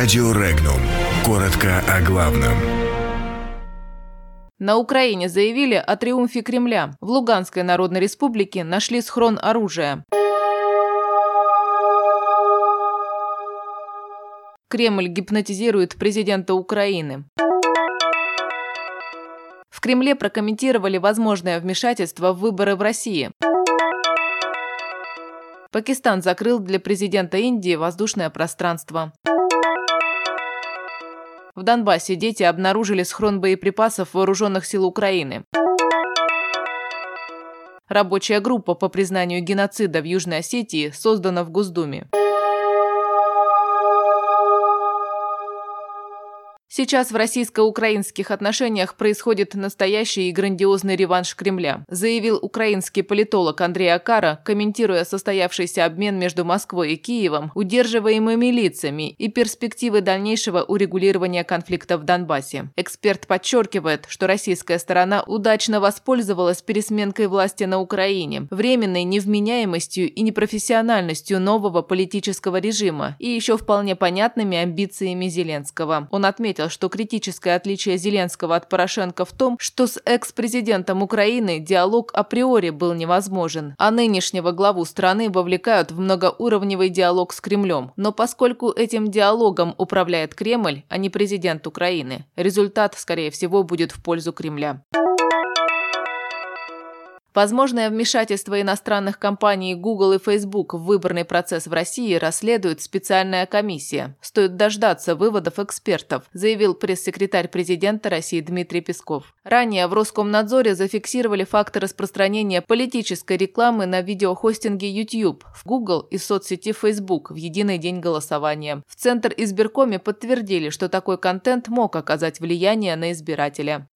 Радио Регнум. Коротко о главном. На Украине заявили о триумфе Кремля. В Луганской Народной Республике нашли схрон оружия. Кремль гипнотизирует президента Украины. В Кремле прокомментировали возможное вмешательство в выборы в России. Пакистан закрыл для президента Индии воздушное пространство. В Донбассе дети обнаружили схрон боеприпасов вооруженных сил Украины. Рабочая группа по признанию геноцида в Южной Осетии создана в Госдуме. Сейчас в российско-украинских отношениях происходит настоящий и грандиозный реванш Кремля, заявил украинский политолог Андрей Акара, комментируя состоявшийся обмен между Москвой и Киевом, удерживаемыми лицами и перспективы дальнейшего урегулирования конфликта в Донбассе. Эксперт подчеркивает, что российская сторона удачно воспользовалась пересменкой власти на Украине, временной невменяемостью и непрофессиональностью нового политического режима и еще вполне понятными амбициями Зеленского. Он отметил, что критическое отличие Зеленского от Порошенко в том, что с экс-президентом Украины диалог априори был невозможен, а нынешнего главу страны вовлекают в многоуровневый диалог с Кремлем. Но поскольку этим диалогом управляет Кремль, а не президент Украины, результат, скорее всего, будет в пользу Кремля. Возможное вмешательство иностранных компаний Google и Facebook в выборный процесс в России расследует специальная комиссия. Стоит дождаться выводов экспертов, заявил пресс-секретарь президента России Дмитрий Песков. Ранее в Роскомнадзоре зафиксировали факты распространения политической рекламы на видеохостинге YouTube, в Google и соцсети Facebook в единый день голосования. В Центр избиркоме подтвердили, что такой контент мог оказать влияние на избирателя.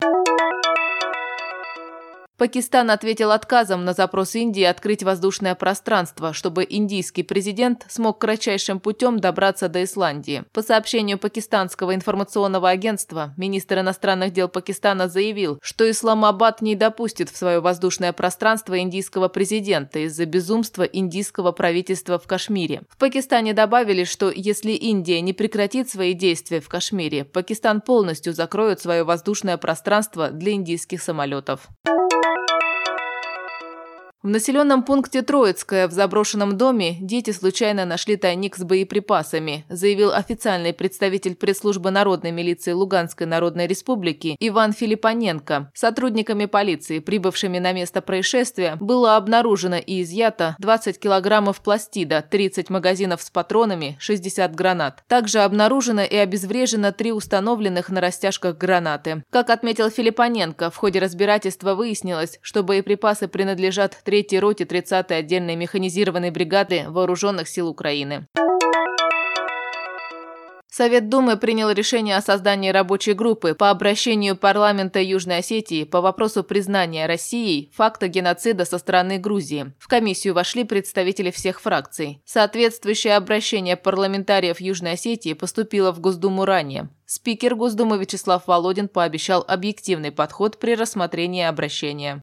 Пакистан ответил отказом на запрос Индии открыть воздушное пространство, чтобы индийский президент смог кратчайшим путем добраться до Исландии. По сообщению пакистанского информационного агентства, министр иностранных дел Пакистана заявил, что Исламабад не допустит в свое воздушное пространство индийского президента из-за безумства индийского правительства в Кашмире. В Пакистане добавили, что если Индия не прекратит свои действия в Кашмире, Пакистан полностью закроет свое воздушное пространство для индийских самолетов. В населенном пункте Троицкое в заброшенном доме дети случайно нашли тайник с боеприпасами, заявил официальный представитель пресс-службы народной милиции Луганской Народной Республики Иван Филиппоненко. Сотрудниками полиции, прибывшими на место происшествия, было обнаружено и изъято 20 килограммов пластида, 30 магазинов с патронами, 60 гранат. Также обнаружено и обезврежено три установленных на растяжках гранаты. Как отметил Филиппоненко, в ходе разбирательства выяснилось, что боеприпасы принадлежат 3-й роте 30-й отдельной механизированной бригады Вооруженных сил Украины. Совет Думы принял решение о создании рабочей группы по обращению парламента Южной Осетии по вопросу признания Россией факта геноцида со стороны Грузии. В комиссию вошли представители всех фракций. Соответствующее обращение парламентариев Южной Осетии поступило в Госдуму ранее. Спикер Госдумы Вячеслав Володин пообещал объективный подход при рассмотрении обращения.